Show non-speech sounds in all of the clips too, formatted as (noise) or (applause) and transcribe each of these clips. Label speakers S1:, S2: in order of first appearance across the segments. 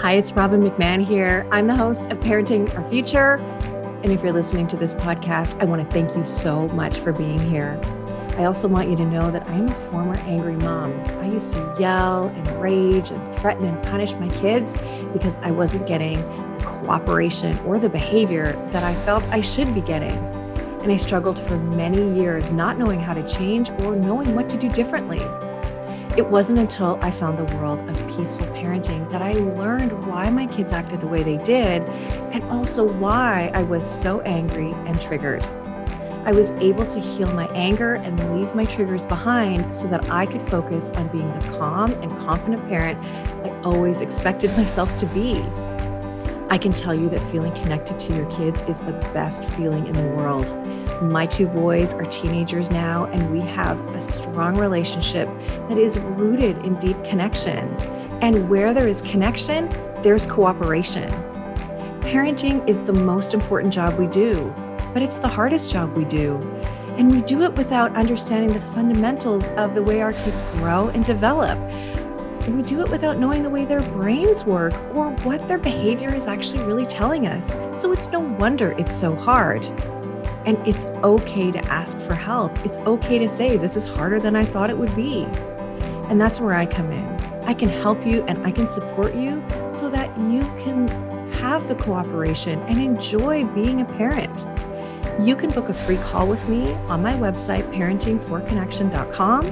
S1: Hi, it's Robin McMahon here. I'm the host of Parenting Our Future. And if you're listening to this podcast, I want to thank you so much for being here. I also want you to know that I'm a former angry mom. I used to yell and rage and threaten and punish my kids because I wasn't getting the cooperation or the behavior that I felt I should be getting. And I struggled for many years not knowing how to change or knowing what to do differently. It wasn't until I found the world of peaceful parenting that I learned why my kids acted the way they did and also why I was so angry and triggered. I was able to heal my anger and leave my triggers behind so that I could focus on being the calm and confident parent I always expected (laughs) myself to be. I can tell you that feeling connected to your kids is the best feeling in the world. My two boys are teenagers now, and we have a strong relationship that is rooted in deep connection. And where there is connection, there's cooperation. Parenting is the most important job we do, but it's the hardest job we do. And we do it without understanding the fundamentals of the way our kids grow and develop. We do it without knowing the way their brains work or what their behavior is actually really telling us. So it's no wonder it's so hard. And it's okay to ask for help. It's okay to say, this is harder than I thought it would be. And that's where I come in. I can help you and I can support you so that you can have the cooperation and enjoy being a parent. You can book a free call with me on my website, parentingforconnection.com.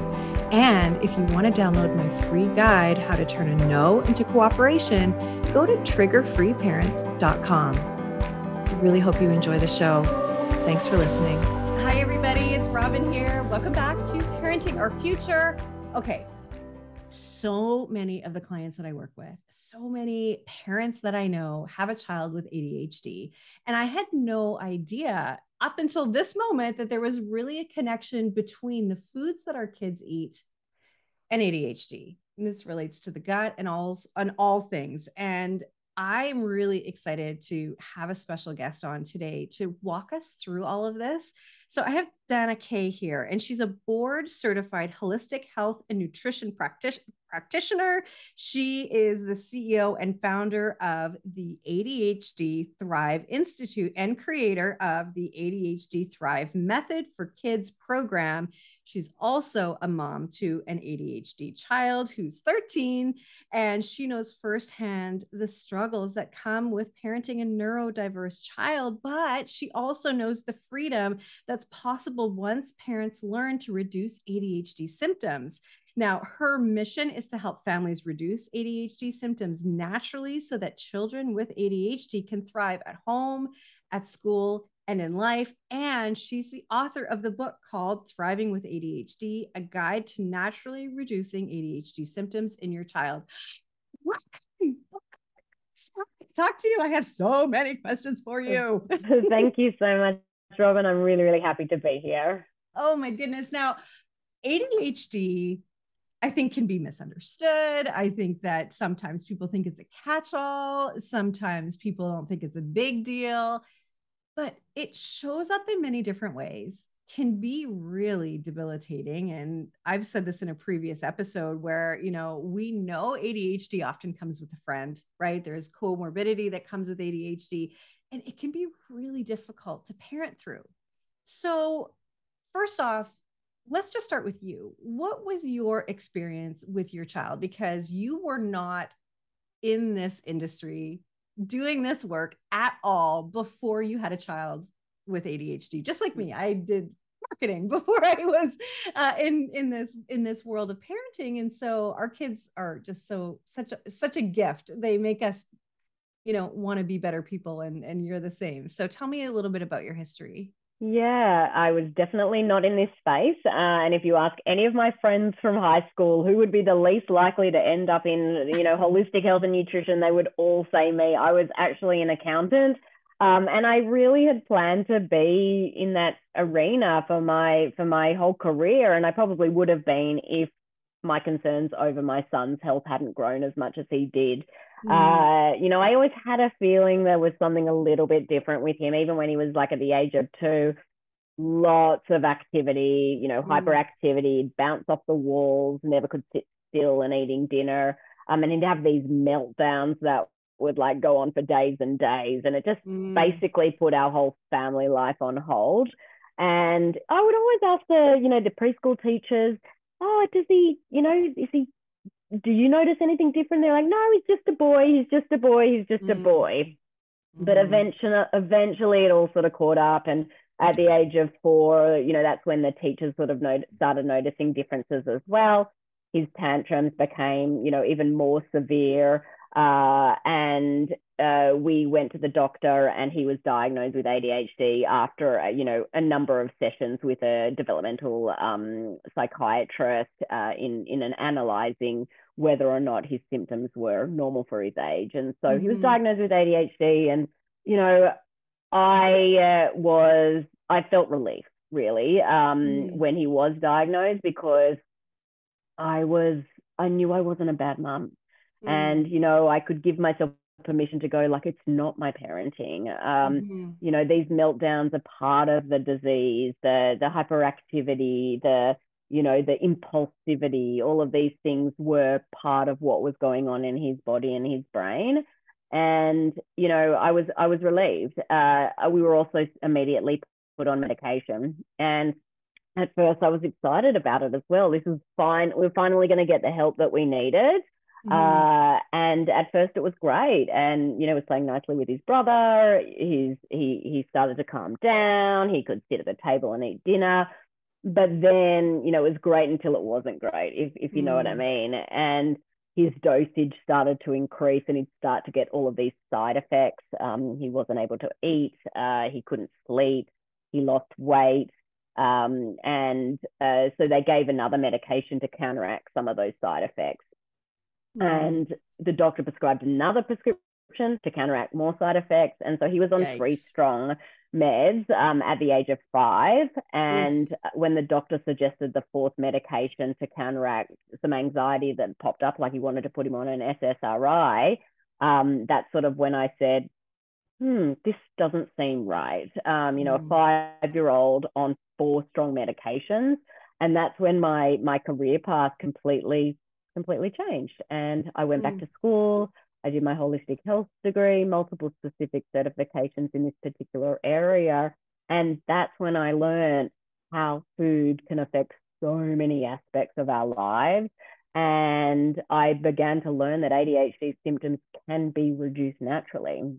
S1: And if you want to download my free guide, How to Turn a No into Cooperation, go to triggerfreeparents.com. I really hope you enjoy the show. Thanks for listening. Hi, everybody. It's Robin here. Welcome back to Parenting Our Future. Okay. So many of the clients that I work with, so many parents that I know have a child with ADHD. And I had no idea up until this moment that there was really a connection between the foods that our kids eat and ADHD. And this relates to the gut and all on all things. And I'm really excited to have a special guest on today to walk us through all of this. So I have Dana Kay here, and she's a board certified holistic health and nutrition practitioner practitioner. She is the CEO and founder of the ADHD Thrive Institute and creator of the ADHD Thrive Method for Kids program. She's also a mom to an ADHD child who's 13, and she knows firsthand the struggles that come with parenting a neurodiverse child, but she also knows the freedom that's possible once parents learn to reduce ADHD symptoms. Now, her mission is to help families reduce ADHD symptoms naturally so that children with ADHD can thrive at home, at school, and in life. And she's the author of the book called Thriving with ADHD A Guide to Naturally Reducing ADHD Symptoms in Your Child. What kind of book? Talk to you. I have so many questions for you. (laughs)
S2: Thank you so much, Robin. I'm really, really happy to be here.
S1: Oh, my goodness. Now, ADHD I think can be misunderstood. I think that sometimes people think it's a catch all. Sometimes people don't think it's a big deal, but it shows up in many different ways, can be really debilitating. And I've said this in a previous episode where, you know, we know ADHD often comes with a friend, right? There's comorbidity that comes with ADHD, and it can be really difficult to parent through. So, first off, let's just start with you. What was your experience with your child? Because you were not in this industry doing this work at all before you had a child with ADHD, just like me. I did marketing (laughs) before I was uh, in in this in this world of parenting, and so our kids are just so such a, such a gift. They make us, you know, want to be better people, and and you're the same. So tell me a little bit about your history.
S2: Yeah, I was definitely not in this space. Uh, and if you ask any of my friends from high school who would be the least likely to end up in, you know, holistic health and nutrition, they would all say me. I was actually an accountant. Um, and I really had planned to be in that arena for my for my whole career, and I probably would have been if my concerns over my son's health hadn't grown as much as he did. Mm. Uh, you know, I always had a feeling there was something a little bit different with him, even when he was like at the age of two. Lots of activity, you know, mm. hyperactivity, bounce off the walls, never could sit still and eating dinner. Um, and he'd have these meltdowns that would like go on for days and days. And it just mm. basically put our whole family life on hold. And I would always ask the, you know, the preschool teachers, oh, does he, you know, is he, do you notice anything different? They're like, no, he's just a boy. He's just a boy. He's just mm. a boy. Mm-hmm. But eventually, eventually it all sort of caught up. And at the age of four, you know, that's when the teachers sort of not- started noticing differences as well. His tantrums became, you know, even more severe. Uh, and uh, we went to the doctor and he was diagnosed with ADHD after, uh, you know, a number of sessions with a developmental um, psychiatrist uh, in, in an analyzing whether or not his symptoms were normal for his age. And so mm-hmm. he was mm-hmm. diagnosed with ADHD and, you know, I uh, was, I felt relief really um, mm. when he was diagnosed because I was, I knew I wasn't a bad mum. Mm. And, you know, I could give myself permission to go like it's not my parenting. Um mm-hmm. you know these meltdowns are part of the disease the the hyperactivity the you know the impulsivity all of these things were part of what was going on in his body and his brain. And you know i was i was relieved. Uh we were also immediately put on medication. And at first i was excited about it as well. This is fine we're finally going to get the help that we needed Mm. Uh, and at first it was great, and you know, was playing nicely with his brother. He's he he started to calm down. He could sit at the table and eat dinner. But then, you know, it was great until it wasn't great, if if you mm. know what I mm. mean. And his dosage started to increase, and he'd start to get all of these side effects. Um, he wasn't able to eat. Uh, he couldn't sleep. He lost weight. Um, and uh, so they gave another medication to counteract some of those side effects. And the doctor prescribed another prescription to counteract more side effects. And so he was on Yikes. three strong meds um, at the age of five. And mm. when the doctor suggested the fourth medication to counteract some anxiety that popped up, like he wanted to put him on an SSRI, um, that's sort of when I said, hmm, this doesn't seem right. Um, you know, mm. a five year old on four strong medications. And that's when my my career path completely completely changed. And I went mm. back to school. I did my holistic health degree, multiple specific certifications in this particular area. And that's when I learned how food can affect so many aspects of our lives. And I began to learn that ADHD symptoms can be reduced naturally.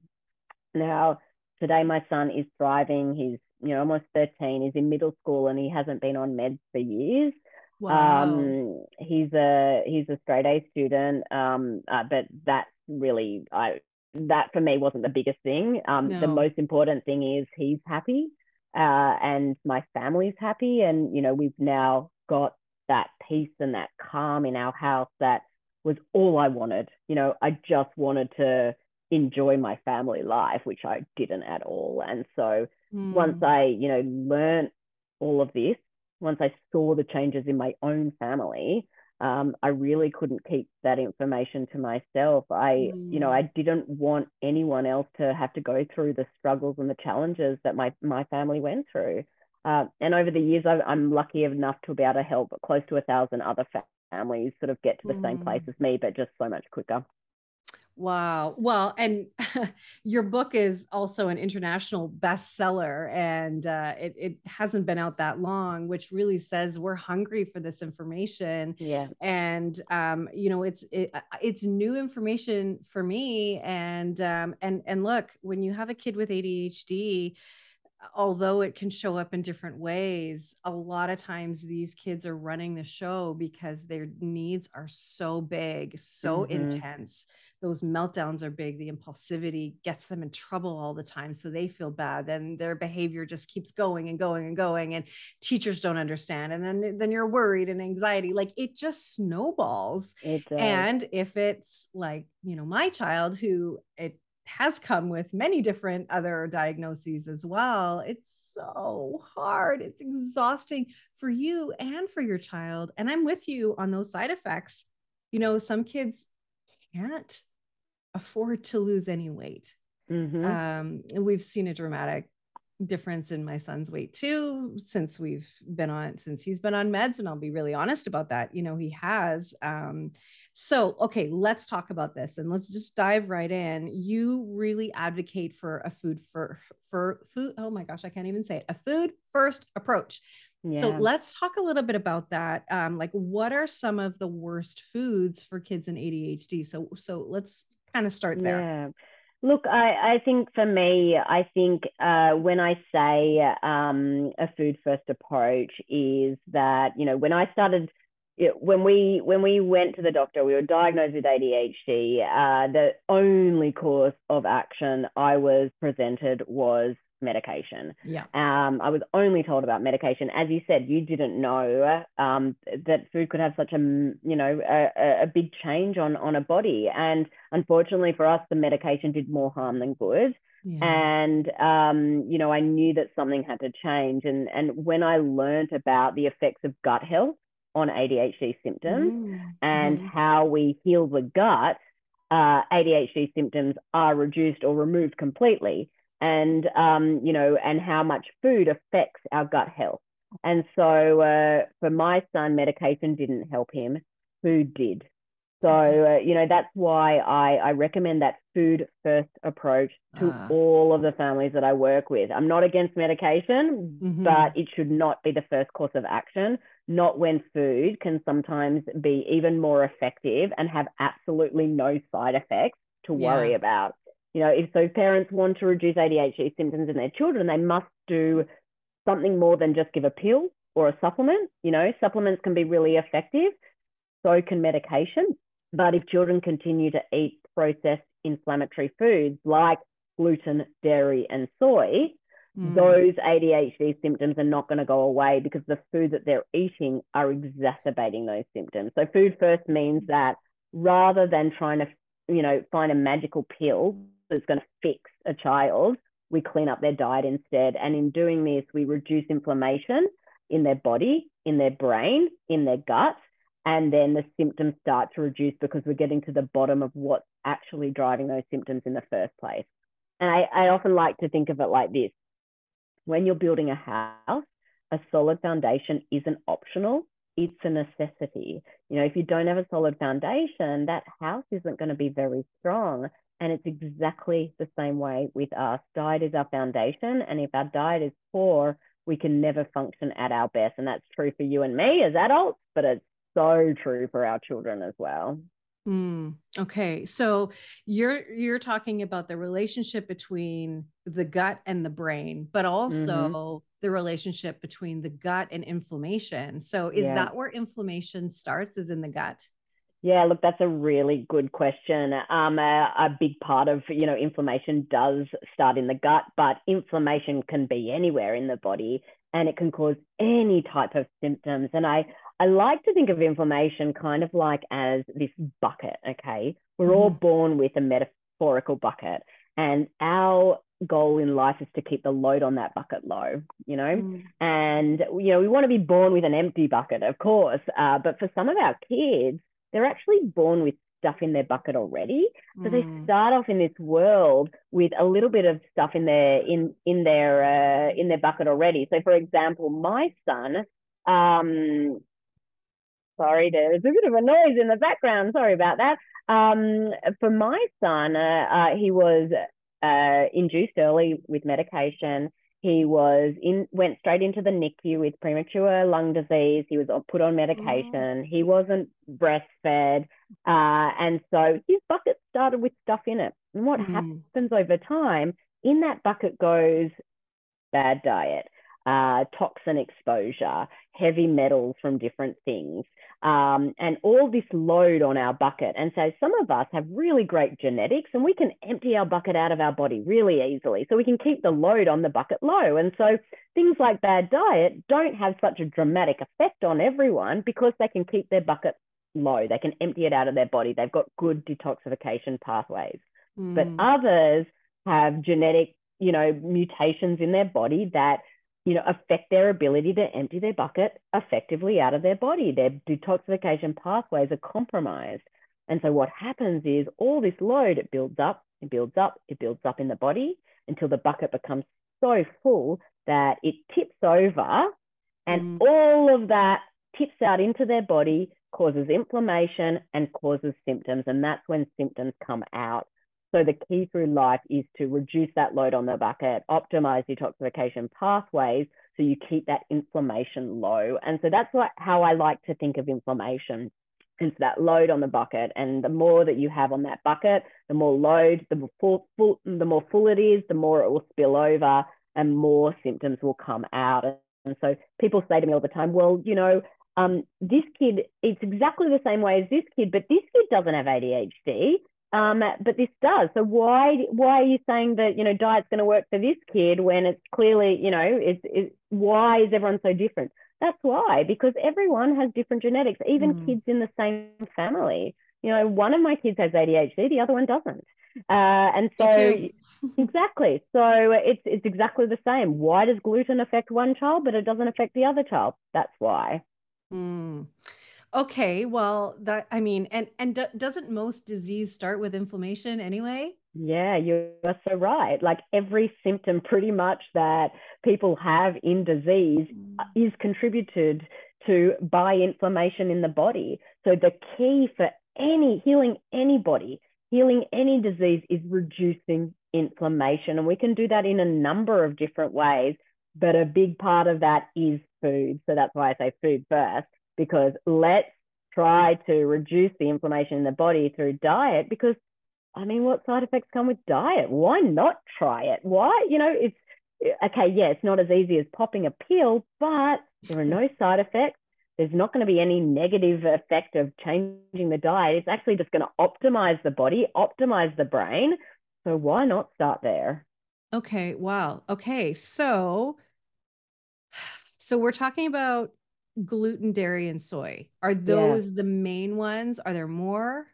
S2: Now, today my son is thriving. He's, you know, almost 13. He's in middle school and he hasn't been on meds for years. Wow. Um, he's a he's a straight A student, um, uh, but that really I that for me wasn't the biggest thing. Um, no. The most important thing is he's happy, uh, and my family's happy, and you know we've now got that peace and that calm in our house that was all I wanted. You know, I just wanted to enjoy my family life, which I didn't at all. And so mm. once I, you know, learned all of this, once I saw the changes in my own family, um, I really couldn't keep that information to myself. I, mm. you know, I mm. didn't want anyone else to have to go through the struggles and the challenges that my my family went through. Uh, and over the years, I, am lucky enough to be able to help close to a thousand other families sort of get to the mm. same place mm. as me, but just so much quicker.
S1: Wow. Well, and (laughs) your book is also an international bestseller, and uh, it, it hasn't been out that long, which really says we're hungry for this information.
S2: Yeah.
S1: And um, you know, it's it, uh, it's new information for me. And um, and and look, when you have a kid with ADHD, although it can show up in different ways, a lot of times these kids are running the show because their needs are so big, so mm-hmm. intense those meltdowns are big the impulsivity gets them in trouble all the time so they feel bad then their behavior just keeps going and going and going and teachers don't understand and then then you're worried and anxiety like it just snowballs
S2: it
S1: and if it's like you know my child who it has come with many different other diagnoses as well. It's so hard. It's exhausting for you and for your child. And I'm with you on those side effects. You know, some kids can't afford to lose any weight. Mm-hmm. Um, and we've seen a dramatic difference in my son's weight too since we've been on since he's been on meds and I'll be really honest about that you know he has um so okay let's talk about this and let's just dive right in you really advocate for a food for for food oh my gosh I can't even say it a food first approach yeah. so let's talk a little bit about that um like what are some of the worst foods for kids in ADHD so so let's kind of start there
S2: yeah Look, I, I think for me, I think uh, when I say um, a food first approach is that you know when I started when we when we went to the doctor, we were diagnosed with ADHD. Uh, the only course of action I was presented was medication.
S1: Yeah.
S2: Um, I was only told about medication. As you said, you didn't know um, that food could have such a, you know, a, a big change on, on a body. And unfortunately for us, the medication did more harm than good. Yeah. And, um, you know, I knew that something had to change. And, and when I learned about the effects of gut health on ADHD symptoms mm. and mm. how we heal the gut, uh, ADHD symptoms are reduced or removed completely and um, you know, and how much food affects our gut health. And so uh, for my son, medication didn't help him. Food did. So uh, you know that's why I, I recommend that food first approach to uh. all of the families that I work with. I'm not against medication, mm-hmm. but it should not be the first course of action. Not when food can sometimes be even more effective and have absolutely no side effects to worry yeah. about you know, if so parents want to reduce ADHD symptoms in their children, they must do something more than just give a pill or a supplement. You know, supplements can be really effective, so can medication. But if children continue to eat processed inflammatory foods like gluten, dairy, and soy, mm. those ADHD symptoms are not going to go away because the food that they're eating are exacerbating those symptoms. So food first means that rather than trying to, you know, find a magical pill is going to fix a child, we clean up their diet instead. And in doing this, we reduce inflammation in their body, in their brain, in their gut. And then the symptoms start to reduce because we're getting to the bottom of what's actually driving those symptoms in the first place. And I, I often like to think of it like this when you're building a house, a solid foundation isn't optional, it's a necessity. You know, if you don't have a solid foundation, that house isn't going to be very strong. And it's exactly the same way with us. Diet is our foundation. And if our diet is poor, we can never function at our best. And that's true for you and me as adults, but it's so true for our children as well.
S1: Mm, okay, so you're you're talking about the relationship between the gut and the brain, but also mm-hmm. the relationship between the gut and inflammation. So is yeah. that where inflammation starts? Is in the gut?
S2: Yeah, look, that's a really good question. Um, a, a, big part of you know inflammation does start in the gut, but inflammation can be anywhere in the body, and it can cause any type of symptoms. And I I like to think of inflammation kind of like as this bucket. Okay, we're mm-hmm. all born with a metaphorical bucket, and our goal in life is to keep the load on that bucket low, you know? Mm. And, you know, we want to be born with an empty bucket, of course. Uh, but for some of our kids, they're actually born with stuff in their bucket already. So mm. they start off in this world with a little bit of stuff in their in in their uh, in their bucket already. So for example, my son, um, sorry, there's a bit of a noise in the background. Sorry about that. Um, for my son, uh, uh, he was uh, induced early with medication. He was in went straight into the NICU with premature lung disease. He was put on medication. Mm. He wasn't breastfed, uh, and so his bucket started with stuff in it. And what mm. happens over time in that bucket goes bad diet, uh, toxin exposure, heavy metals from different things, um, and all this load on our bucket. And so some of us have really great genetics and we can empty our bucket out of our body really easily. So we can keep the load on the bucket low. And so things like bad diet don't have such a dramatic effect on everyone because they can keep their bucket low. They can empty it out of their body. They've got good detoxification pathways. Mm. But others have genetic, you know, mutations in their body that you know, affect their ability to empty their bucket effectively out of their body. Their detoxification pathways are compromised. And so what happens is all this load, it builds up, it builds up, it builds up in the body until the bucket becomes so full that it tips over and mm. all of that tips out into their body, causes inflammation and causes symptoms. And that's when symptoms come out. So the key through life is to reduce that load on the bucket, optimize detoxification pathways so you keep that inflammation low. And so that's what, how I like to think of inflammation is that load on the bucket. And the more that you have on that bucket, the more load, the more full, full, the more full it is, the more it will spill over and more symptoms will come out. And so people say to me all the time, well, you know, um, this kid, it's exactly the same way as this kid, but this kid doesn't have ADHD. Um, but this does. So why why are you saying that you know diet's going to work for this kid when it's clearly you know it's, it's why is everyone so different? That's why because everyone has different genetics, even mm. kids in the same family. You know, one of my kids has ADHD, the other one doesn't. Uh, and so exactly, so it's it's exactly the same. Why does gluten affect one child, but it doesn't affect the other child? That's why.
S1: Mm. Okay, well, that I mean, and and d- doesn't most disease start with inflammation anyway?
S2: Yeah, you're so right. Like every symptom pretty much that people have in disease uh, mm. is contributed to by inflammation in the body. So the key for any healing anybody, healing any disease is reducing inflammation. And we can do that in a number of different ways, but a big part of that is food. So that's why I say food first because let's try to reduce the inflammation in the body through diet because I mean, what side effects come with diet? Why not try it? Why, you know, it's okay, yeah, it's not as easy as popping a pill, but there are no side effects. There's not going to be any negative effect of changing the diet. It's actually just going to optimize the body, optimize the brain. So why not start there?
S1: Okay, wow. Okay, so (sighs) so we're talking about gluten, dairy, and soy. Are those yeah. the main ones? Are there more?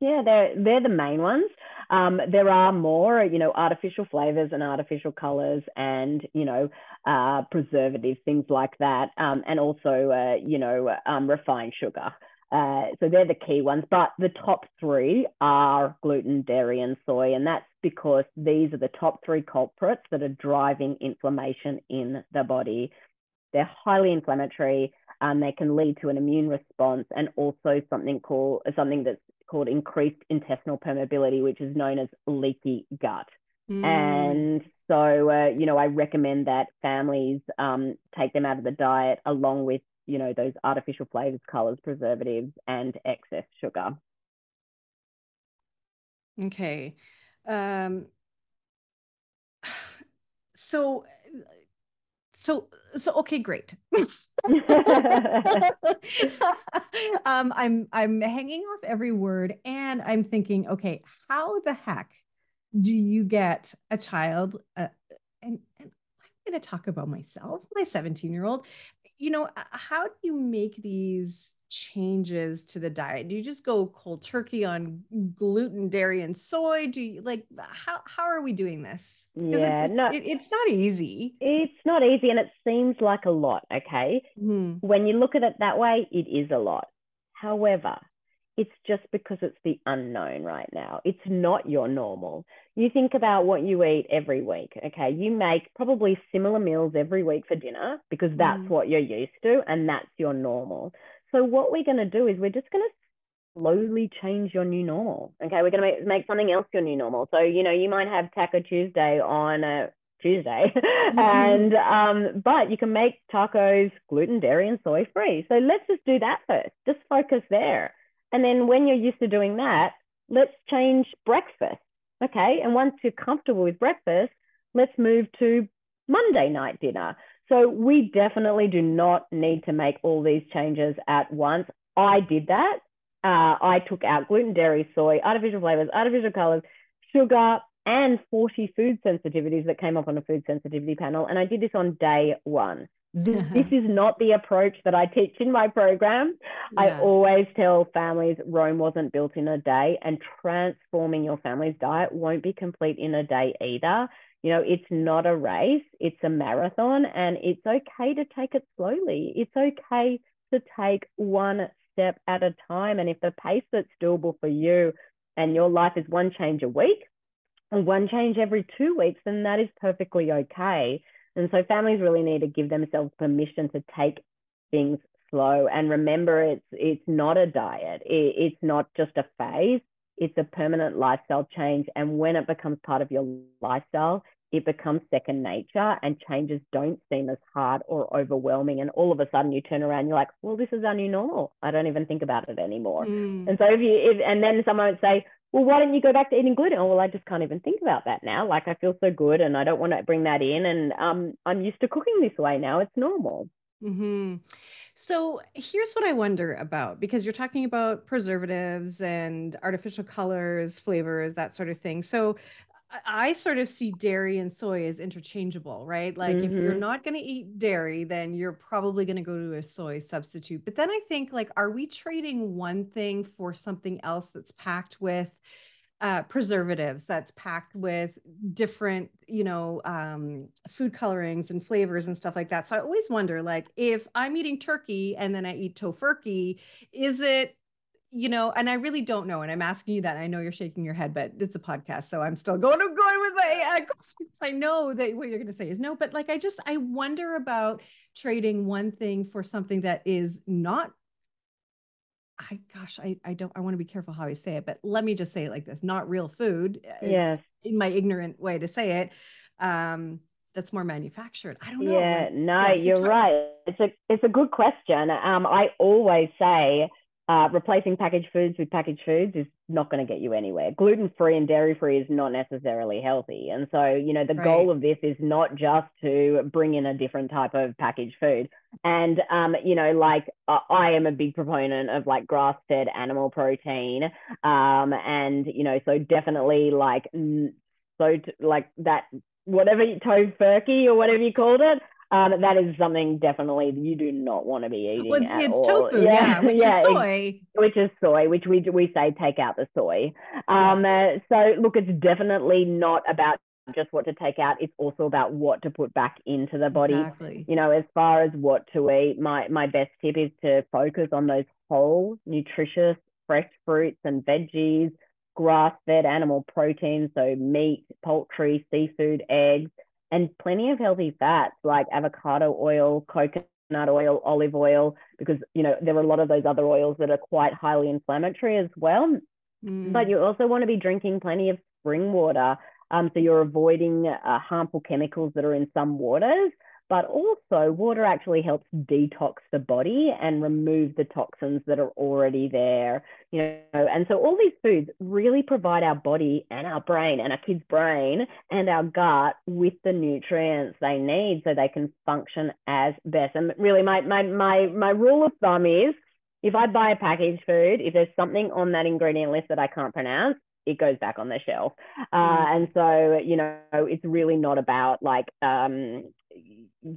S2: Yeah, they're they're the main ones. Um, there are more, you know, artificial flavors and artificial colors, and you know, uh, preservatives, things like that, um, and also, uh, you know, um, refined sugar. Uh, so they're the key ones. But the top three are gluten, dairy, and soy, and that's because these are the top three culprits that are driving inflammation in the body. They're highly inflammatory. Um, they can lead to an immune response and also something called something that's called increased intestinal permeability, which is known as leaky gut. Mm. And so, uh, you know, I recommend that families um, take them out of the diet along with, you know, those artificial flavors, colors, preservatives, and excess sugar.
S1: Okay. Um, (sighs) so so so okay great. (laughs) Um i'm i'm hanging off every word and i'm thinking okay how the heck do you get a child uh, and, and i'm going to talk about myself my 17 year old you know, how do you make these changes to the diet? Do you just go cold turkey on gluten, dairy, and soy? Do you like how how are we doing this?
S2: Yeah,
S1: it's,
S2: no,
S1: it, it's not easy.
S2: It's not easy, and it seems like a lot. Okay, mm. when you look at it that way, it is a lot. However, it's just because it's the unknown right now. It's not your normal. You think about what you eat every week. Okay. You make probably similar meals every week for dinner because that's mm. what you're used to and that's your normal. So, what we're going to do is we're just going to slowly change your new normal. Okay. We're going to make, make something else your new normal. So, you know, you might have Taco Tuesday on a Tuesday. (laughs) Mm-hmm. and um, but you can make tacos gluten, dairy, and soy free. So let's just do that first. Just focus there. And then when you're used to doing that, let's change breakfast. Okay. And once you're comfortable with breakfast, let's move to Monday night dinner. So we definitely do not need to make all these changes at once. I did that. Uh, I took out gluten, dairy, soy, artificial flavors, artificial colors, sugar, and 40 food sensitivities that came up on a food sensitivity panel. And I did this on day one. This, (laughs) this is not the approach that I teach in my program. Yeah. I always tell families Rome wasn't built in a day, and transforming your family's diet won't be complete in a day either. You know, it's not a race, it's a marathon, and it's okay to take it slowly. It's okay to take one step at a time. And if the pace that's doable for you and your life is one change a week, and one change every two weeks, then that is perfectly okay. And so families really need to give themselves permission to take things slow and remember it's it's not a diet. It, it's not just a phase. It's a permanent lifestyle change. And when it becomes part of your lifestyle, it becomes second nature and changes don't seem as hard or overwhelming. And all of a sudden you turn around, you're like, well, this is our new normal. I don't even think about it anymore. Mm. And so if you, if, and then someone would say, well, why don't you go back to eating gluten? Oh, well, I just can't even think about that now. Like I feel so good and I don't want to bring that in. And um, I'm used to cooking this way now. It's normal.
S1: Mm-hmm. So here's what I wonder about because you're talking about preservatives and artificial colors, flavors, that sort of thing. So I sort of see dairy and soy as interchangeable, right? Like mm-hmm. if you're mm-hmm. not going to eat dairy, then you're probably going to go to a soy substitute. But then I think like are we trading one thing for something else that's packed with uh, preservatives that's packed with different, you know, um, food colorings and flavors and stuff like that. So I always wonder, like, if I'm eating turkey and then I eat tofurkey, is it you know, and I really don't know. And I'm asking you that. I know you're shaking your head, but it's a podcast. So I'm still going to going with my uh, questions. I know that what you're going to say is no, but like, I just, I wonder about trading one thing for something that is not I gosh, I, I don't I want to be careful how I say it, but let me just say it like this: not real food.
S2: Yes.
S1: In my ignorant way to say it. Um, that's more manufactured. I don't know.
S2: Yeah, no, yeah, you're right. It's a it's a good question. Um, I always say uh, replacing packaged foods with packaged foods is not going to get you anywhere. Gluten free and dairy free is not necessarily healthy. And so, you know, the right. goal of this is not just to bring in a different type of packaged food. And, um, you know, like uh, I am a big proponent of like grass fed animal protein. Um, and, you know, so definitely like, so t- like that, whatever tofurkey or whatever you called it, um, that is something definitely you do not want to be eating.
S1: Well, it's, it's tofu, yeah, yeah which yeah, is soy.
S2: Which is soy, which we we say take out the soy. Um, yeah. uh, so look, it's definitely not about just what to take out. It's also about what to put back into the body.
S1: Exactly.
S2: You know, as far as what to eat, my my best tip is to focus on those whole, nutritious, fresh fruits and veggies, grass-fed animal proteins, so meat, poultry, seafood, eggs and plenty of healthy fats like avocado oil, coconut oil, olive oil, because you know there are a lot of those other oils that are quite highly inflammatory as well. Mm. But you also want to be drinking plenty of spring water. Um, so you're avoiding uh, harmful chemicals that are in some waters but also water actually helps detox the body and remove the toxins that are already there you know and so all these foods really provide our body and our brain and our kids brain and our gut with the nutrients they need so they can function as best and really my my my, my rule of thumb is if I buy a packaged food, if there's something on that ingredient list that I can't pronounce, it goes back on the shelf. Uh, mm. And so, you know, it's really not about like um,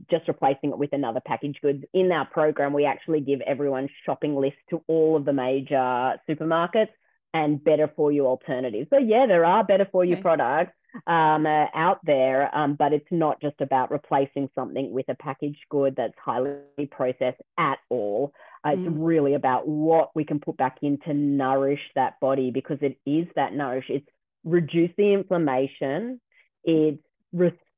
S2: just replacing it with another packaged goods. In our program, we actually give everyone shopping lists to all of the major supermarkets and better for you alternatives. So yeah, there are better for you okay. products um, uh, out there, um, but it's not just about replacing something with a packaged good that's highly processed at all. Uh, mm. It's really about what we can put back in to nourish that body because it is that nourish. It's reduce the inflammation. It's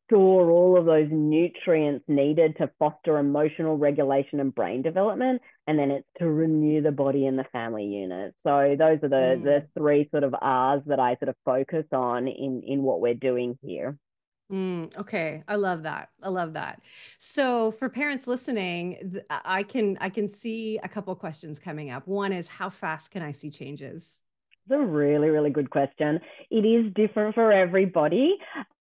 S2: store all of those nutrients needed to foster emotional regulation and brain development and then it's to renew the body and the family unit so those are the mm. the three sort of r's that i sort of focus on in in what we're doing here
S1: Mm, okay, I love that. I love that. So for parents listening, I can I can see a couple questions coming up. One is how fast can I see changes?
S2: It's a really, really good question. It is different for everybody.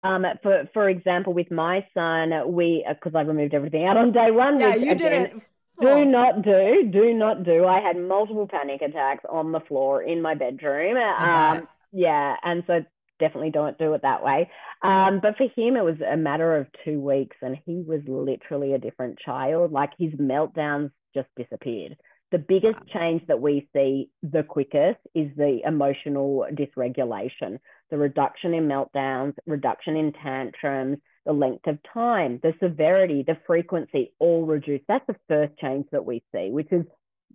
S2: Um, for for example, with my son, we because I removed everything out on day one.
S1: Yeah, you again, did it.
S2: Do not do, do not do. I had multiple panic attacks on the floor in my bedroom. Um, yeah, and so definitely don't do it that way. Um, but for him, it was a matter of two weeks, and he was literally a different child. Like his meltdowns just disappeared the biggest change that we see the quickest is the emotional dysregulation, the reduction in meltdowns, reduction in tantrums, the length of time, the severity, the frequency, all reduced. That's the first change that we see, which is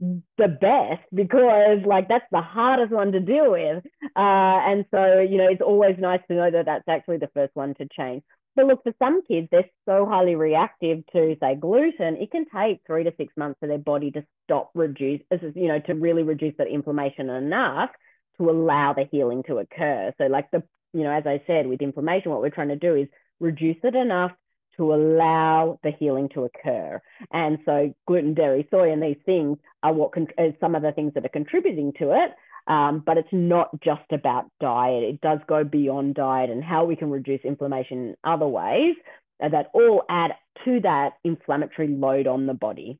S2: the best because like that's the hardest one to deal with. Uh, and so you know it's always nice to know that that's actually the first one to change. But look for some kids they're so highly reactive to say gluten it can take three to six months for their body to stop reduce you know to really reduce that inflammation enough to allow the healing to occur so like the you know as i said with inflammation what we're trying to do is reduce it enough to allow the healing to occur. And so gluten, dairy, soy, and these things are what con- some of the things that are contributing to it. Um, but it's not just about diet. It does go beyond diet and how we can reduce inflammation in other ways that all add to that inflammatory load on the body.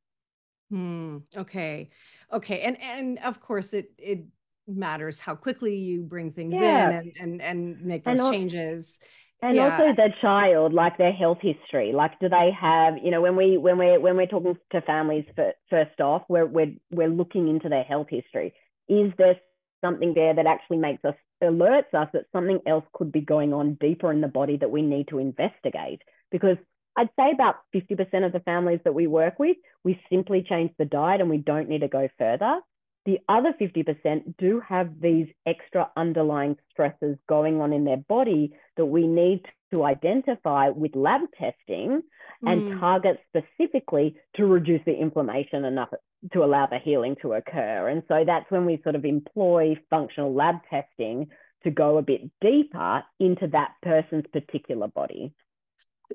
S1: Hmm. Okay. Okay. And and of course it it matters how quickly you bring things yeah. in and and and make those and changes
S2: and yeah. also the child like their health history like do they have you know when we when we're when we're talking to families for, first off we're, we're we're looking into their health history is there something there that actually makes us alerts us that something else could be going on deeper in the body that we need to investigate because I'd say about 50% of the families that we work with, we simply change the diet and we don't need to go further. The other 50% do have these extra underlying stresses going on in their body that we need to identify with lab testing and mm. target specifically to reduce the inflammation enough to allow the healing to occur. And so that's when we sort of employ functional lab testing to go a bit deeper into that person's particular body.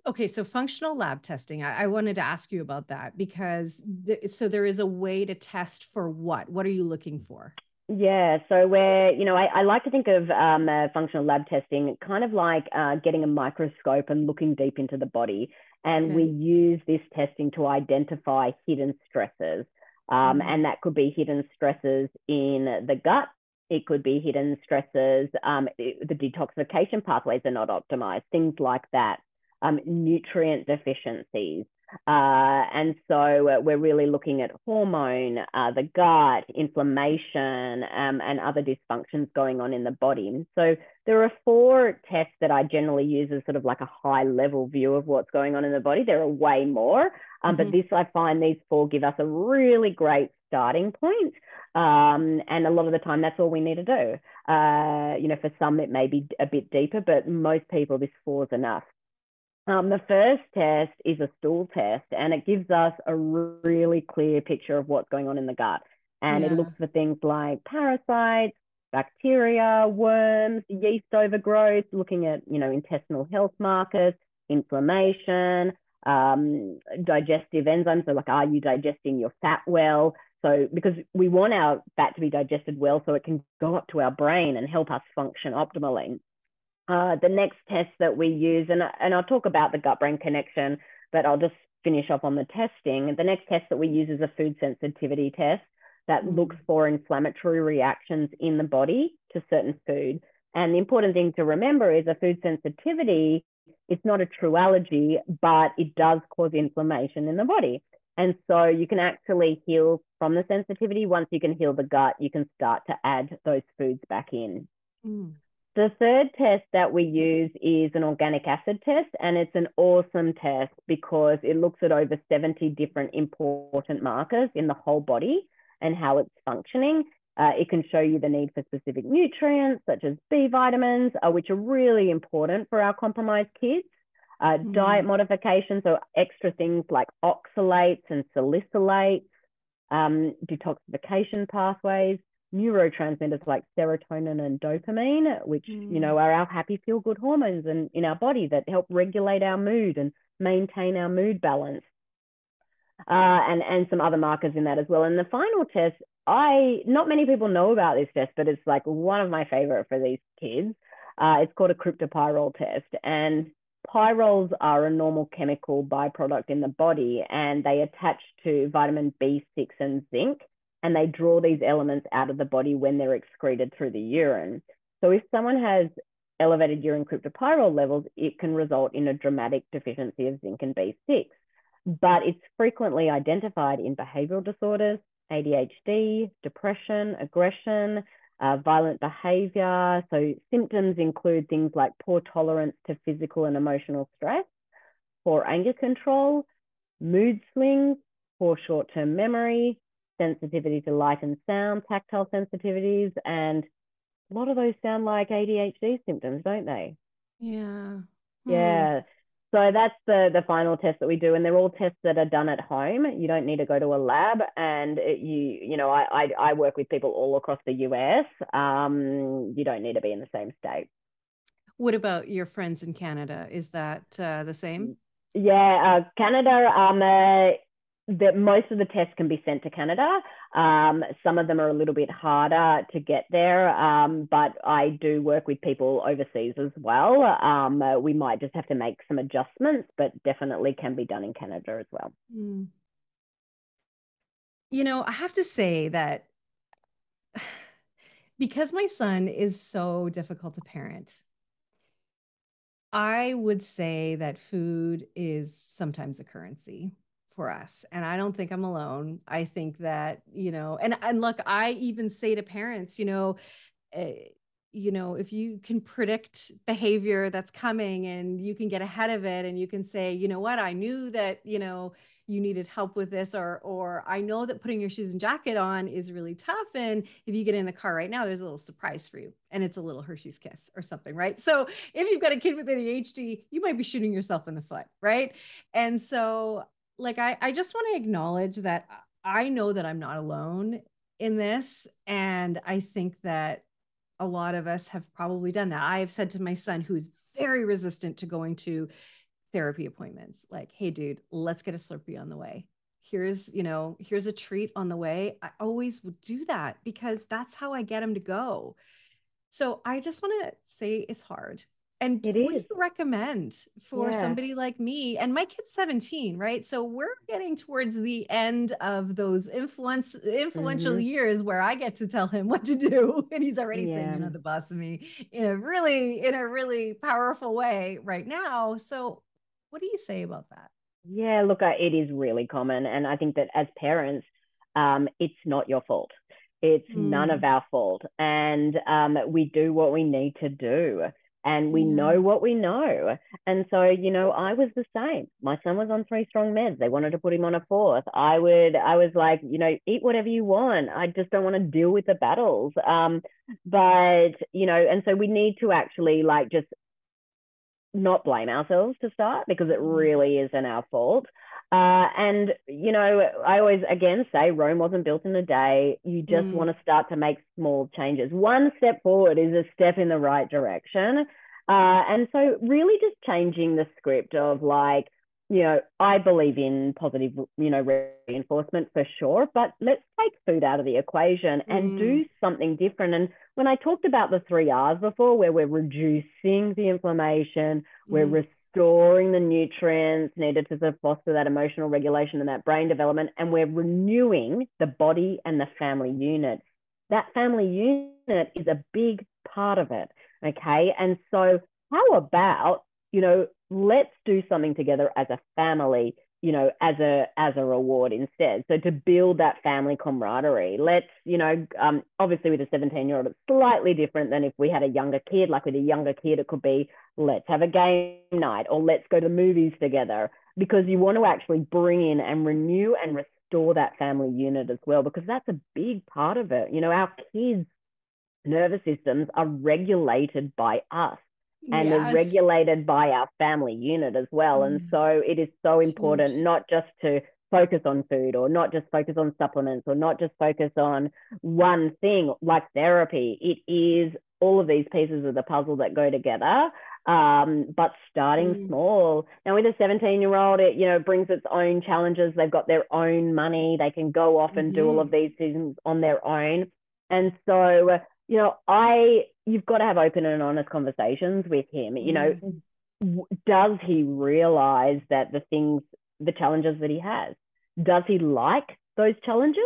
S1: Okay, so functional lab testing. I, I, wanted to ask you about that because th- so there is a way to test for what? What are you looking for?
S2: Yeah, so where you know I, I like to think of um, uh, functional lab testing kind of like uh, getting a microscope and looking deep into the body, and okay. we use this testing to identify hidden stresses, um, mm. and that could be hidden stresses in the gut. It could be hidden stresses. Um, it, the detoxification pathways are not optimized. Things like that um, nutrient deficiencies. Uh, and so uh, we're really looking at hormone, uh, the gut, inflammation, um, and other dysfunctions going on in the body. So there are four tests that I generally use as sort of like a high level view of what's going on in the body. There are way more, um, mm-hmm. but this I find these four give us a really great starting point. Um, and a lot of the time, that's all we need to do. Uh, you know, for some, it may be a bit deeper, but most people, this four is enough. Um, the first test is a stool test, and it gives us a really clear picture of what's going on in the gut. And yeah. it looks for things like parasites, bacteria, worms, yeast overgrowth, looking at you know intestinal health markers, inflammation, um, digestive enzymes. So, like, are you digesting your fat well? So, because we want our fat to be digested well, so it can go up to our brain and help us function optimally. Uh, the next test that we use, and, and I'll talk about the gut brain connection, but I'll just finish up on the testing. The next test that we use is a food sensitivity test that mm. looks for inflammatory reactions in the body to certain food. And the important thing to remember is a food sensitivity, it's not a true allergy, but it does cause inflammation in the body. And so you can actually heal from the sensitivity. Once you can heal the gut, you can start to add those foods back in. Mm. The third test that we use is an organic acid test, and it's an awesome test because it looks at over 70 different important markers in the whole body and how it's functioning. Uh, it can show you the need for specific nutrients, such as B vitamins, uh, which are really important for our compromised kids. Uh, mm. Diet modifications, so extra things like oxalates and salicylates, um, detoxification pathways, neurotransmitters like serotonin and dopamine, which mm. you know are our happy feel good hormones and in our body that help regulate our mood and maintain our mood balance. Uh, and and some other markers in that as well. And the final test, I not many people know about this test, but it's like one of my favorite for these kids. Uh, it's called a cryptopyrrole test, and pyrroles are a normal chemical byproduct in the body, and they attach to vitamin B6 and zinc and they draw these elements out of the body when they're excreted through the urine. So if someone has elevated urine cryptopyrrole levels, it can result in a dramatic deficiency of zinc and B6. But it's frequently identified in behavioral disorders, ADHD, depression, aggression, uh, violent behavior. So symptoms include things like poor tolerance to physical and emotional stress, poor anger control, mood swings, poor short term memory, sensitivity to light and sound, tactile sensitivities, and a lot of those sound like ADHD symptoms, don't they?
S1: Yeah.
S2: Hmm. Yeah. So that's the the final test that we do, and they're all tests that are done at home. You don't need to go to a lab, and it, you you know I, I, I work with people all across the US. Um, you don't need to be in the same state.
S1: What about your friends in Canada? Is that uh, the same?
S2: Yeah, uh, Canada. Um, uh, that most of the tests can be sent to Canada. Um, some of them are a little bit harder to get there, um, but I do work with people overseas as well. Um, uh, we might just have to make some adjustments, but definitely can be done in Canada as well. Mm.
S1: You know, I have to say that (sighs) because my son is so difficult to parent, I would say that food is sometimes a currency for us and i don't think i'm alone. I think that you know and and look i even say to parents you know uh, you know if you can predict behavior that's coming and you can get ahead of it and you can say you know what? I knew that you know you needed help with this or or i know that putting your shoes and jacket on is really tough and if you get in the car right now there's a little surprise for you and it's a little hershey's kiss or something right? So if you've got a kid with adhd you might be shooting yourself in the foot right? And so like I, I just want to acknowledge that I know that I'm not alone in this. And I think that a lot of us have probably done that. I have said to my son, who is very resistant to going to therapy appointments, like, hey, dude, let's get a Slurpee on the way. Here's, you know, here's a treat on the way. I always would do that because that's how I get him to go. So I just want to say it's hard. And it what is. do you recommend for yeah. somebody like me? And my kid's 17, right? So we're getting towards the end of those influence influential mm-hmm. years where I get to tell him (laughs) what to do. And he's already yeah. saying, you know, the boss of me in a really, in a really powerful way right now. So what do you say about that?
S2: Yeah, look, it is really common. And I think that as parents, um, it's not your fault. It's mm. none of our fault. And um, we do what we need to do and we know what we know. And so, you know, I was the same. My son was on three strong meds. They wanted to put him on a fourth. I would, I was like, you know, eat whatever you want. I just don't want to deal with the battles. Um, but, you know, and so we need to actually like just not blame ourselves to start because it mm. really isn't our fault. Uh, and you know, I always again say Rome wasn't built in a day. You just mm. want to start to make small changes. One step forward is a step in the right direction. Uh, and so, really, just changing the script of like, you know, I believe in positive, you know, reinforcement for sure, but let's take food out of the equation and mm. do something different. And when I talked about the three R's before, where we're reducing the inflammation, mm. we're storing the nutrients needed to foster that emotional regulation and that brain development. And we're renewing the body and the family unit. That family unit is a big part of it. Okay. And so, how about, you know, let's do something together as a family you know as a as a reward instead. So to build that family camaraderie let's you know um, obviously with a 17 year old it's slightly different than if we had a younger kid. Like with a younger kid it could be let's have a game night or let's go to the movies together because you want to actually bring in and renew and restore that family unit as well because that's a big part of it. You know our kids nervous systems are regulated by us and yes. regulated by our family unit as well. Mm. And so it is so important not just to focus on food or not just focus on supplements or not just focus on one thing like therapy. It is all of these pieces of the puzzle that go together. Um, but starting mm. small. Now, with a 17 year old, it you know brings its own challenges. They've got their own money. They can go off and mm-hmm. do all mm-hmm. of these things on their own. And so, you know, I you've got to have open and honest conversations with him. You know, mm. does he realize that the things, the challenges that he has, does he like those challenges?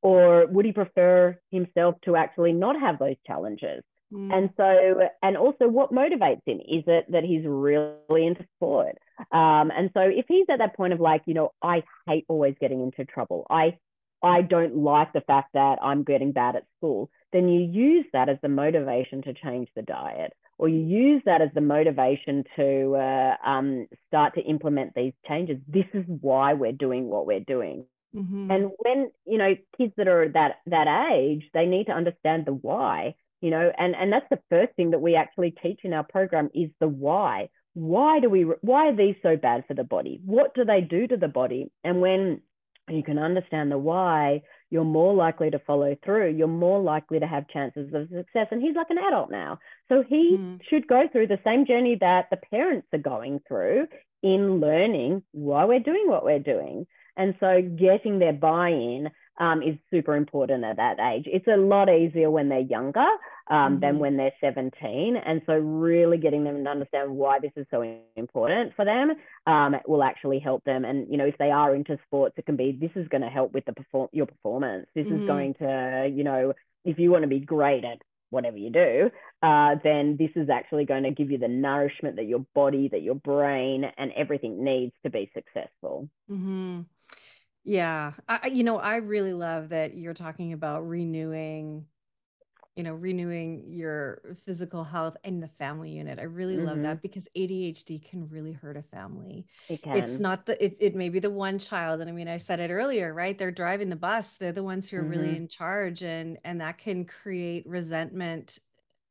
S2: Or would he prefer himself to actually not have those challenges? Mm. And so, and also what motivates him? Is it that he's really into sport? Um, and so if he's at that point of like, you know, I hate always getting into trouble. I I don't like the fact that I'm getting bad at school, then you use that as the motivation to change the diet, or you use that as the motivation to uh, um, start to implement these changes. This is why we're doing what we're doing. Mm-hmm. And when, you know, kids that are that that age, they need to understand the why, you know, and, and that's the first thing that we actually teach in our program is the why. Why do we why are these so bad for the body? What do they do to the body? And when you can understand the why, you're more likely to follow through. You're more likely to have chances of success. And he's like an adult now. So he mm. should go through the same journey that the parents are going through in learning why we're doing what we're doing. And so getting their buy in um, is super important at that age. It's a lot easier when they're younger um, mm-hmm. than when they're 17. And so, really getting them to understand why this is so important for them um, will actually help them. And, you know, if they are into sports, it can be this is going to help with the perform- your performance. This mm-hmm. is going to, you know, if you want to be great at whatever you do, uh, then this is actually going to give you the nourishment that your body, that your brain, and everything needs to be successful.
S1: Mm-hmm. Yeah. I, you know, I really love that you're talking about renewing, you know, renewing your physical health and the family unit. I really love mm-hmm. that because ADHD can really hurt a family.
S2: It can.
S1: It's not the, it, it may be the one child. And I mean, I said it earlier, right? They're driving the bus. They're the ones who are really mm-hmm. in charge and, and that can create resentment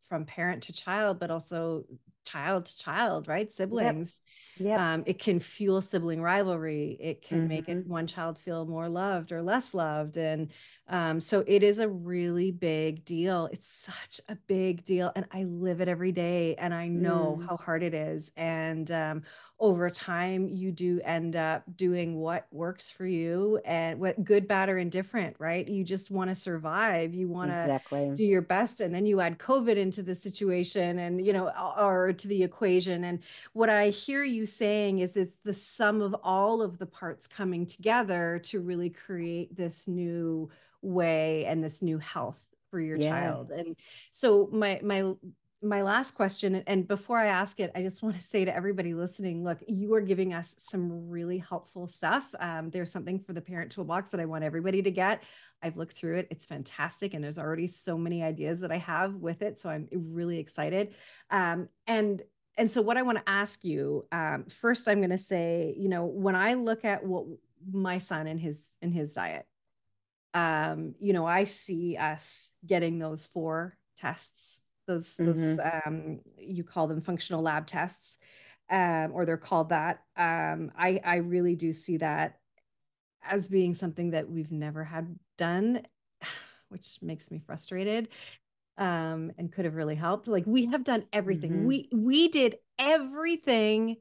S1: from parent to child, but also child to child, right? Siblings. Yep. Um, it can fuel sibling rivalry. It can mm-hmm. make it mm-hmm. one child feel more loved or less loved. And um, so it is a really big deal. It's such a big deal. And I live it every day and I know mm. how hard it is. And um, over time, you do end up doing what works for you and what good, bad, or indifferent, right? You just want to survive. You want to exactly. do your best. And then you add COVID into the situation and, you know, or to the equation. And what I hear you saying is it's the sum of all of the parts coming together to really create this new way and this new health for your yeah. child. And so my my my last question and before i ask it i just want to say to everybody listening look you are giving us some really helpful stuff. Um, there's something for the parent toolbox that i want everybody to get. I've looked through it. It's fantastic and there's already so many ideas that i have with it so i'm really excited. Um, and and so what i want to ask you um, first i'm going to say you know when i look at what my son and his and his diet um, you know, I see us getting those four tests, those, mm-hmm. those um, you call them functional lab tests, um, or they're called that. Um, I, I really do see that as being something that we've never had done, (sighs) which makes me frustrated um, and could have really helped. Like we have done everything. Mm-hmm. We we did everything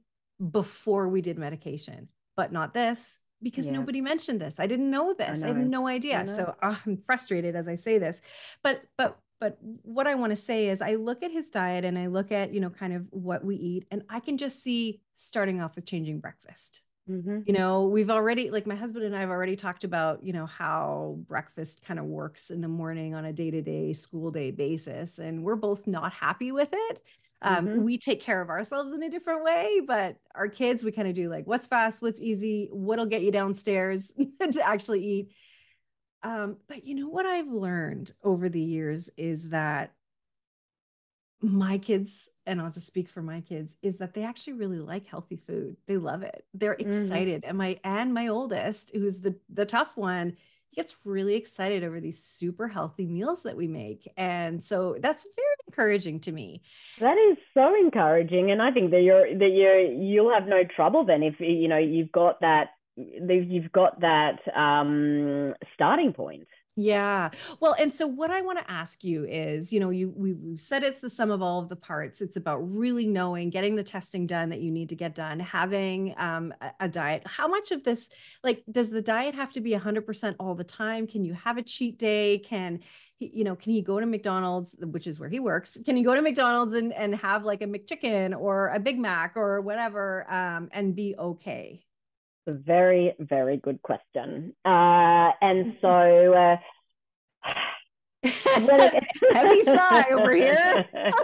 S1: before we did medication, but not this, because yeah. nobody mentioned this. I didn't know this. I, know. I had no idea. So oh, (laughs) I'm frustrated as I say this. But but but what I want to say is I look at his diet and I look at, you know, kind of what we eat and I can just see starting off with changing breakfast. Mm-hmm. You know, we've already like my husband and I have already talked about, you know, how breakfast kind of works in the morning on a day-to-day school day basis and we're both not happy with it. Um, mm-hmm. We take care of ourselves in a different way, but our kids, we kind of do like what's fast, what's easy, what'll get you downstairs (laughs) to actually eat. Um, but you know what I've learned over the years is that my kids, and I'll just speak for my kids, is that they actually really like healthy food. They love it. They're mm-hmm. excited. Mm-hmm. And my and my oldest, who's the the tough one, gets really excited over these super healthy meals that we make. And so that's very encouraging to me.
S2: That is so encouraging. And I think that you're that you you'll have no trouble then if you know you've got that you've got that um, starting point.
S1: Yeah. Well, and so what I want to ask you is, you know, you we, have said it's the sum of all of the parts. It's about really knowing, getting the testing done that you need to get done, having um, a, a diet. How much of this, like, does the diet have to be 100% all the time? Can you have a cheat day? Can you know, can he go to McDonald's, which is where he works? Can he go to McDonald's and and have like a McChicken or a Big Mac or whatever, um, and be okay?
S2: Very, very good question. Uh, and (laughs) so, uh, (laughs)
S1: heavy sigh over here. (laughs)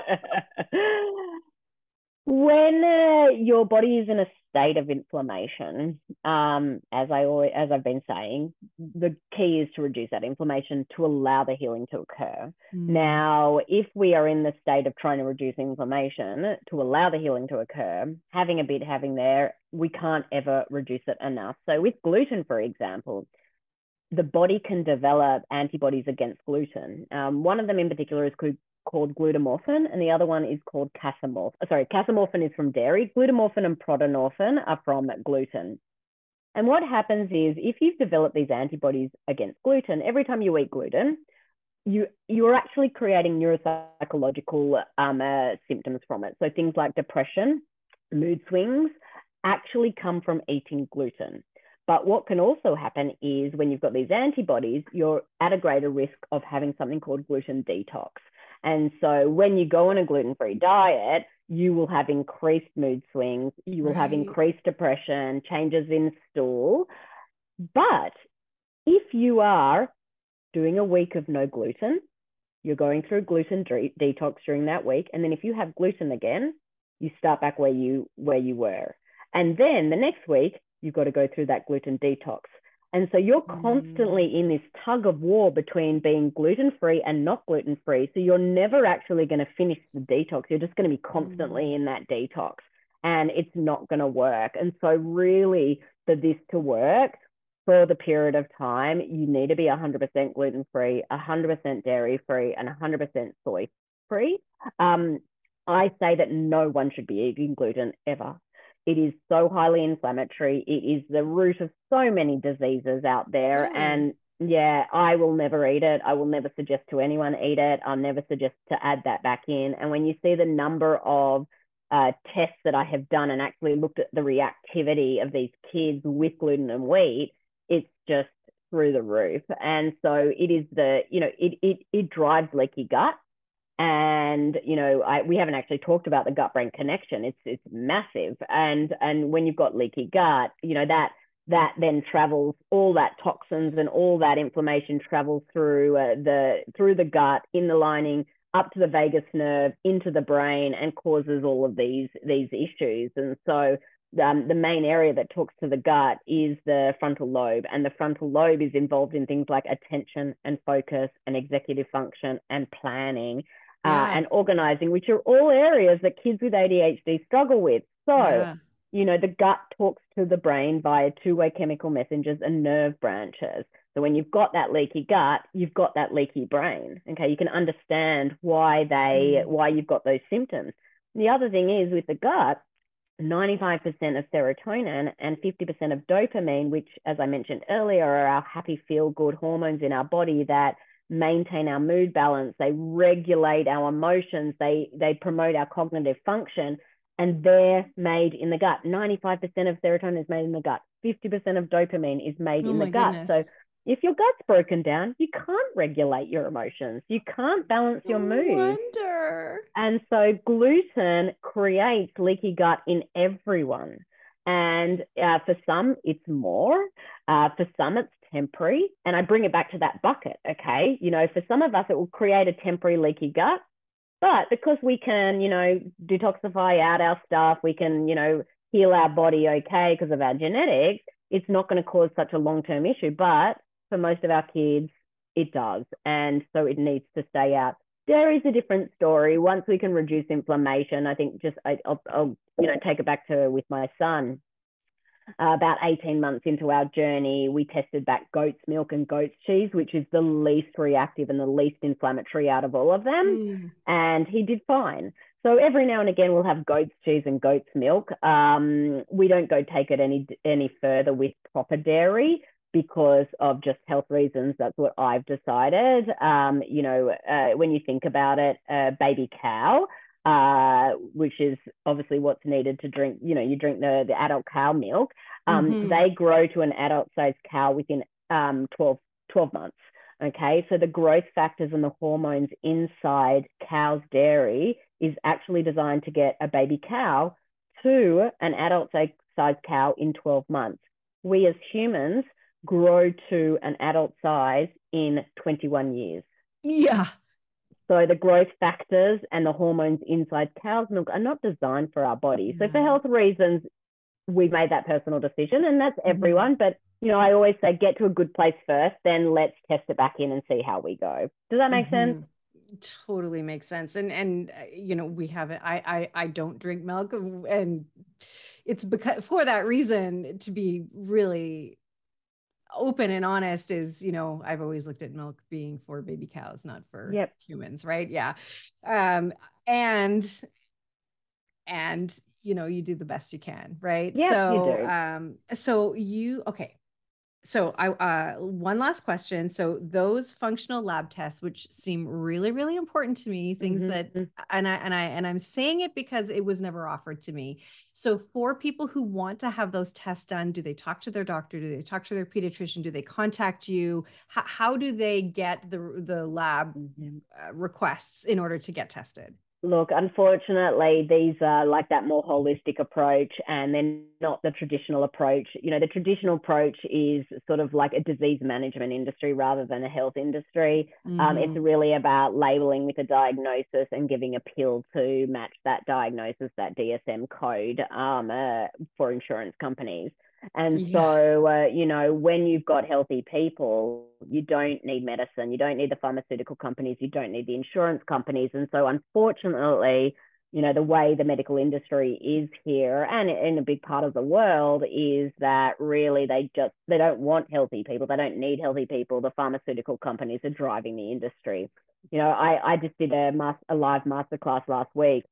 S2: when uh, your body is in a state of inflammation, um, as I always, as I've been saying, the key is to reduce that inflammation to allow the healing to occur. Mm. Now, if we are in the state of trying to reduce inflammation to allow the healing to occur, having a bit, having there, we can't ever reduce it enough. So with gluten, for example, the body can develop antibodies against gluten. Um, one of them in particular is called, gluteomorphin, and the other one is called casomorphin. Uh, sorry, casomorphin is from dairy. Gluteomorphin and prodynorphin are from gluten. And what happens is if you've developed these antibodies against gluten, every time you eat gluten, you you're actually creating neuropsychological um, uh, symptoms from it. So things like depression, mood swings, actually come from eating gluten. But what can also happen is when you've got these antibodies, you're at a greater risk of having something called gluten detox. And so when you go on a gluten free diet, you will have increased mood swings, you will right. have increased depression, changes in stool. But if you are doing a week of no gluten, you're going through gluten de- detox during that week, and then if you have gluten again, you start back where you where you were. And then the next week, you've got to go through that gluten detox. And so you're mm. constantly in this tug of war between being gluten free and not gluten free. So you're never actually going to finish the detox. You're just going to be constantly mm. in that detox and it's not going to work. And so, really, for this to work for the period of time, you need to be 100% gluten free, 100% dairy free, and 100% soy free. Um, I say that no one should be eating gluten ever. It is so highly inflammatory. It is the root of so many diseases out there. Mm. And yeah, I will never eat it. I will never suggest to anyone eat it. I'll never suggest to add that back in. And when you see the number of uh, tests that I have done and actually looked at the reactivity of these kids with gluten and wheat, it's just through the roof. And so it is the, you know, it it it drives leaky gut and you know I, we haven't actually talked about the gut brain connection. It's it's massive. And and when you've got leaky gut you know that that then travels all that toxins and all that inflammation travels through uh, the through the gut in the lining up to the vagus nerve into the brain and causes all of these these issues. And so um, the main area that talks to the gut is the frontal lobe, and the frontal lobe is involved in things like attention and focus and executive function and planning uh, and organizing, which are all areas that kids with ADHD struggle with. So, yeah. you know, the gut talks to the brain via two way chemical messengers and nerve branches. So, when you've got that leaky gut, you've got that leaky brain. Okay, you can understand why they, mm. why you've got those symptoms. The other thing is with the gut, 95% of serotonin and 50% of dopamine, which, as I mentioned earlier, are our happy, feel good hormones in our body that maintain our mood balance, they regulate our emotions, they, they promote our cognitive function, and they're made in the gut. 95% of serotonin is made in the gut, 50% of dopamine is made oh in the gut. Goodness. So if your gut's broken down, you can't regulate your emotions. You can't balance your mood.
S1: Wonder.
S2: And so gluten creates leaky gut in everyone. And uh, for some, it's more. Uh, for some, it's temporary. And I bring it back to that bucket, okay? You know, for some of us, it will create a temporary leaky gut. But because we can, you know, detoxify out our stuff, we can, you know, heal our body okay because of our genetics, it's not going to cause such a long term issue. But for most of our kids, it does. And so it needs to stay out. Dairy is a different story. Once we can reduce inflammation, I think just I, will I'll you know take it back to with my son uh, about 18 months into our journey, we tested back goat's milk and goat's cheese, which is the least reactive and the least inflammatory out of all of them. Mm. And he did fine. So every now and again, we'll have goat's cheese and goat's milk. Um, we don't go take it any any further with proper dairy because of just health reasons. That's what I've decided. Um, you know, uh, when you think about it, a baby cow uh, which is obviously what's needed to drink. You know, you drink the, the adult cow milk. Um, mm-hmm. They grow to an adult sized cow within um, 12, 12 months. Okay, so the growth factors and the hormones inside cow's dairy is actually designed to get a baby cow to an adult sized cow in 12 months. We as humans grow to an adult size in 21 years.
S1: Yeah.
S2: So the growth factors and the hormones inside cow's milk are not designed for our body. So for health reasons, we made that personal decision and that's mm-hmm. everyone. But you know, I always say get to a good place first, then let's test it back in and see how we go. Does that make mm-hmm. sense?
S1: totally makes sense and and uh, you know we have it I, I i don't drink milk and it's because for that reason to be really open and honest is you know i've always looked at milk being for baby cows not for
S2: yep.
S1: humans right? Yeah. Um and and you know you do the best you can right?
S2: Yeah,
S1: so um so you okay so I uh one last question. So those functional lab tests, which seem really, really important to me, things mm-hmm. that mm. and I and I and I'm saying it because it was never offered to me. So for people who want to have those tests done, do they talk to their doctor? Do they talk to their pediatrician? Do they contact you? How, how do they get the the lab mm-hmm. uh, requests in order to get tested?
S2: Look, unfortunately, these are like that more holistic approach, and they're not the traditional approach. You know, the traditional approach is sort of like a disease management industry rather than a health industry. Mm-hmm. Um, it's mm-hmm. really about labeling with a diagnosis and giving a pill to match that diagnosis, that DSM code um, uh, for insurance companies. And yeah. so, uh, you know, when you've got healthy people, you don't need medicine, you don't need the pharmaceutical companies, you don't need the insurance companies. And so, unfortunately, you know, the way the medical industry is here and in a big part of the world is that really they just they don't want healthy people. They don't need healthy people. The pharmaceutical companies are driving the industry. You know, I, I just did a, mas- a live masterclass last week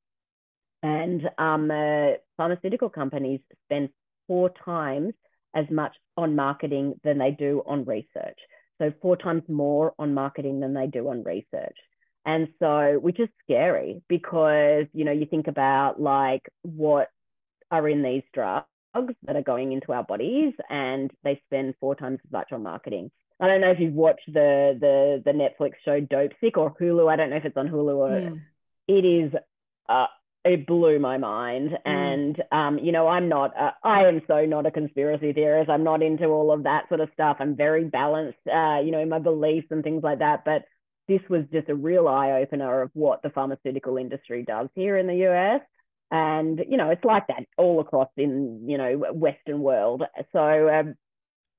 S2: and um, uh, pharmaceutical companies spend four times as much on marketing than they do on research. So, four times more on marketing than they do on research. And so, which is scary because, you know, you think about like what are in these drugs that are going into our bodies and they spend four times as much on marketing. I don't know if you've watched the the the Netflix show Dopesick or Hulu. I don't know if it's on Hulu or mm. it is uh, it blew my mind. Mm. And, um, you know, I'm not, uh, I am so not a conspiracy theorist. I'm not into all of that sort of stuff. I'm very balanced, uh, you know, in my beliefs and things like that. But this was just a real eye opener of what the pharmaceutical industry does here in the US. And, you know, it's like that all across in, you know, Western world. So, um,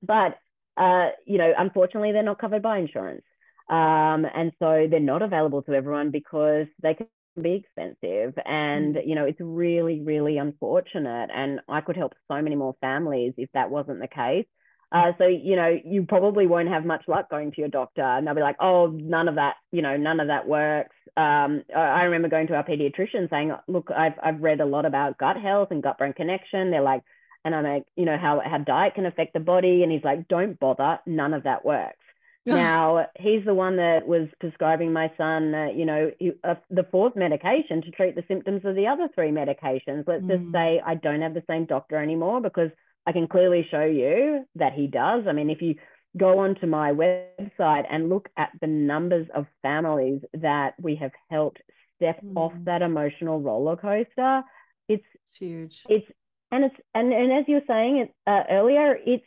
S2: but, uh, you know, unfortunately, they're not covered by insurance. Um, and so they're not available to everyone because they can be expensive and mm. you know it's really really unfortunate and i could help so many more families if that wasn't the case. Uh, so you know you probably won't have much luck going to your doctor and they'll be like oh none of that you know none of that works. Um, i remember going to our pediatrician saying look I've, I've read a lot about gut health and gut brain connection. They're like and i'm like you know how, how diet can affect the body and he's like don't bother none of that works (laughs) now he's the one that was prescribing my son, uh, you know, uh, the fourth medication to treat the symptoms of the other three medications. Let's mm. just say I don't have the same doctor anymore because I can clearly show you that he does. I mean, if you go onto my website and look at the numbers of families that we have helped step mm. off that emotional roller coaster, it's,
S1: it's huge.
S2: It's and it's and and as you were saying it uh, earlier, it's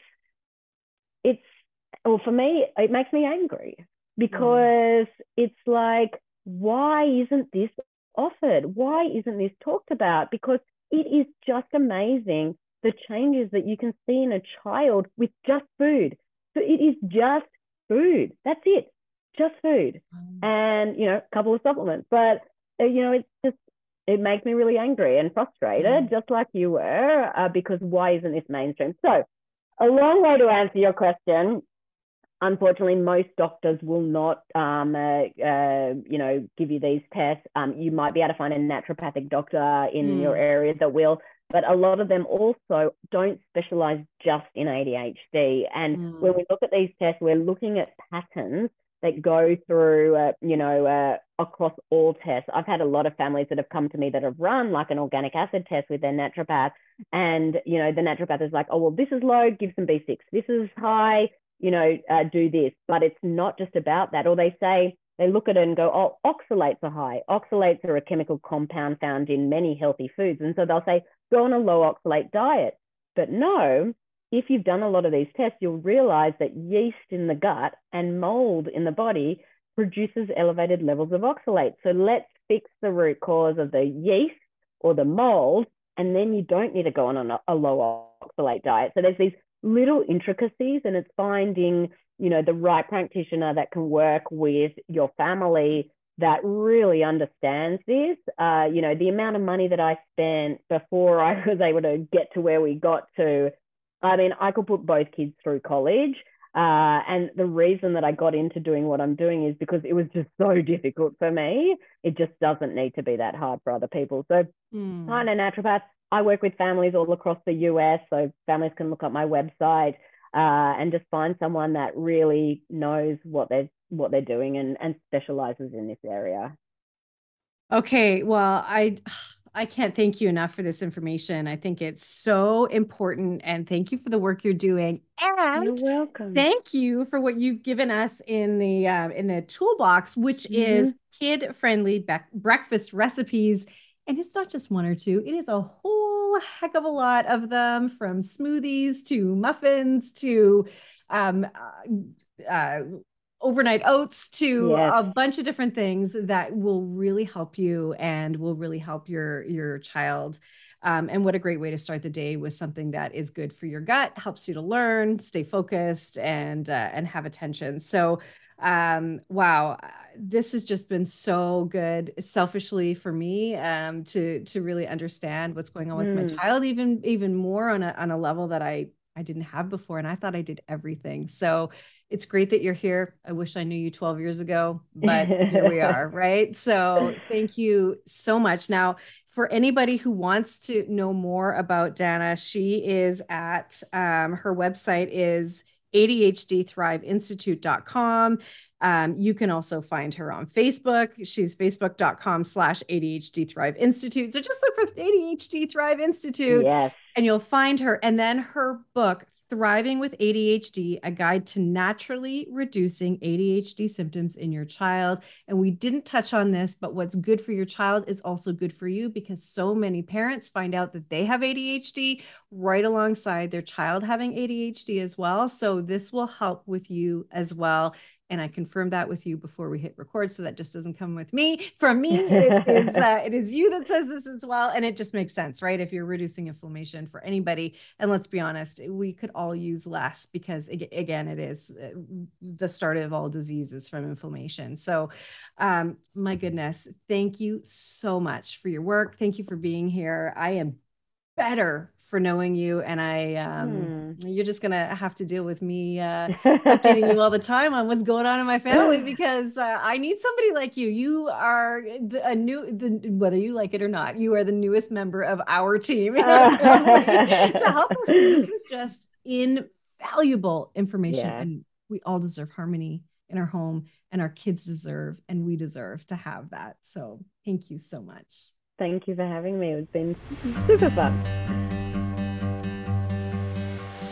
S2: it's well, for me, it makes me angry because mm. it's like, why isn't this offered? Why isn't this talked about? Because it is just amazing the changes that you can see in a child with just food. So it is just food. That's it, just food, mm. and you know, a couple of supplements. But uh, you know, it's just it makes me really angry and frustrated, mm. just like you were, uh, because why isn't this mainstream? So, a long way to answer your question unfortunately, most doctors will not, um, uh, uh, you know, give you these tests. Um, you might be able to find a naturopathic doctor in mm. your area that will, but a lot of them also don't specialize just in ADHD. And mm. when we look at these tests, we're looking at patterns that go through, uh, you know, uh, across all tests. I've had a lot of families that have come to me that have run like an organic acid test with their naturopath, and you know, the naturopath is like, oh well, this is low, give some B6. This is high, you know, uh, do this. But it's not just about that. Or they say, they look at it and go, oh, oxalates are high. Oxalates are a chemical compound found in many healthy foods. And so they'll say, go on a low oxalate diet. But no, if you've done a lot of these tests, you'll realize that yeast in the gut and mold in the body produces elevated levels of oxalate. So let's fix the root cause of the yeast or the mold, and then you don't need to go on a, a low oxalate diet. So there's these little intricacies and it's finding you know the right practitioner that can work with your family that really understands this uh, you know the amount of money that i spent before (laughs) i was able to get to where we got to i mean i could put both kids through college Uh, and the reason that I got into doing what I'm doing is because it was just (laughs) so difficult for me. It just doesn't need to be that hard for other people. So, mm. I'm a naturopath. I work with families all across the US. So, families can look up my website uh, and just find someone that really knows what they're what they're doing and, and specializes in this area.
S1: Okay, well, I I can't thank you enough for this information. I think it's so important and thank you for the work you're doing. And
S2: you're welcome.
S1: Thank you for what you've given us in the uh, in the toolbox, which mm-hmm. is kid-friendly be- breakfast recipes. And it's not just one or two, it is a whole heck of a lot of them from smoothies to muffins to um, uh, uh, overnight oats to yes. a bunch of different things that will really help you and will really help your your child um, and what a great way to start the day with something that is good for your gut helps you to learn stay focused and uh, and have attention so um wow this has just been so good selfishly for me um to to really understand what's going on with mm. my child even even more on a on a level that i I didn't have before. And I thought I did everything. So it's great that you're here. I wish I knew you 12 years ago, but here we (laughs) are, right? So thank you so much. Now, for anybody who wants to know more about Dana, she is at um, her website is ADHDthriveinstitute.com. Um, you can also find her on Facebook. She's facebook.com slash ADHD Thrive Institute. So just look for ADHD Thrive Institute
S2: yes.
S1: and you'll find her. And then her book, Thriving with ADHD, a guide to naturally reducing ADHD symptoms in your child. And we didn't touch on this, but what's good for your child is also good for you because so many parents find out that they have ADHD right alongside their child having ADHD as well. So this will help with you as well and I confirmed that with you before we hit record, so that just doesn't come with me. From me, it is (laughs) uh, it is you that says this as well, and it just makes sense, right? If you're reducing inflammation for anybody, and let's be honest, we could all use less because again, it is uh, the start of all diseases from inflammation. So, um, my goodness, thank you so much for your work. Thank you for being here. I am better for knowing you and i um, hmm. you're just gonna have to deal with me uh, (laughs) updating you all the time on what's going on in my family (laughs) because uh, i need somebody like you. You are the, a new the, whether you like it or not you are the newest member of our team our to help us this is just invaluable information yeah. and we all deserve harmony in our home and our kids deserve and we deserve to have that. So thank you so much.
S2: Thank you for having me. It's been super fun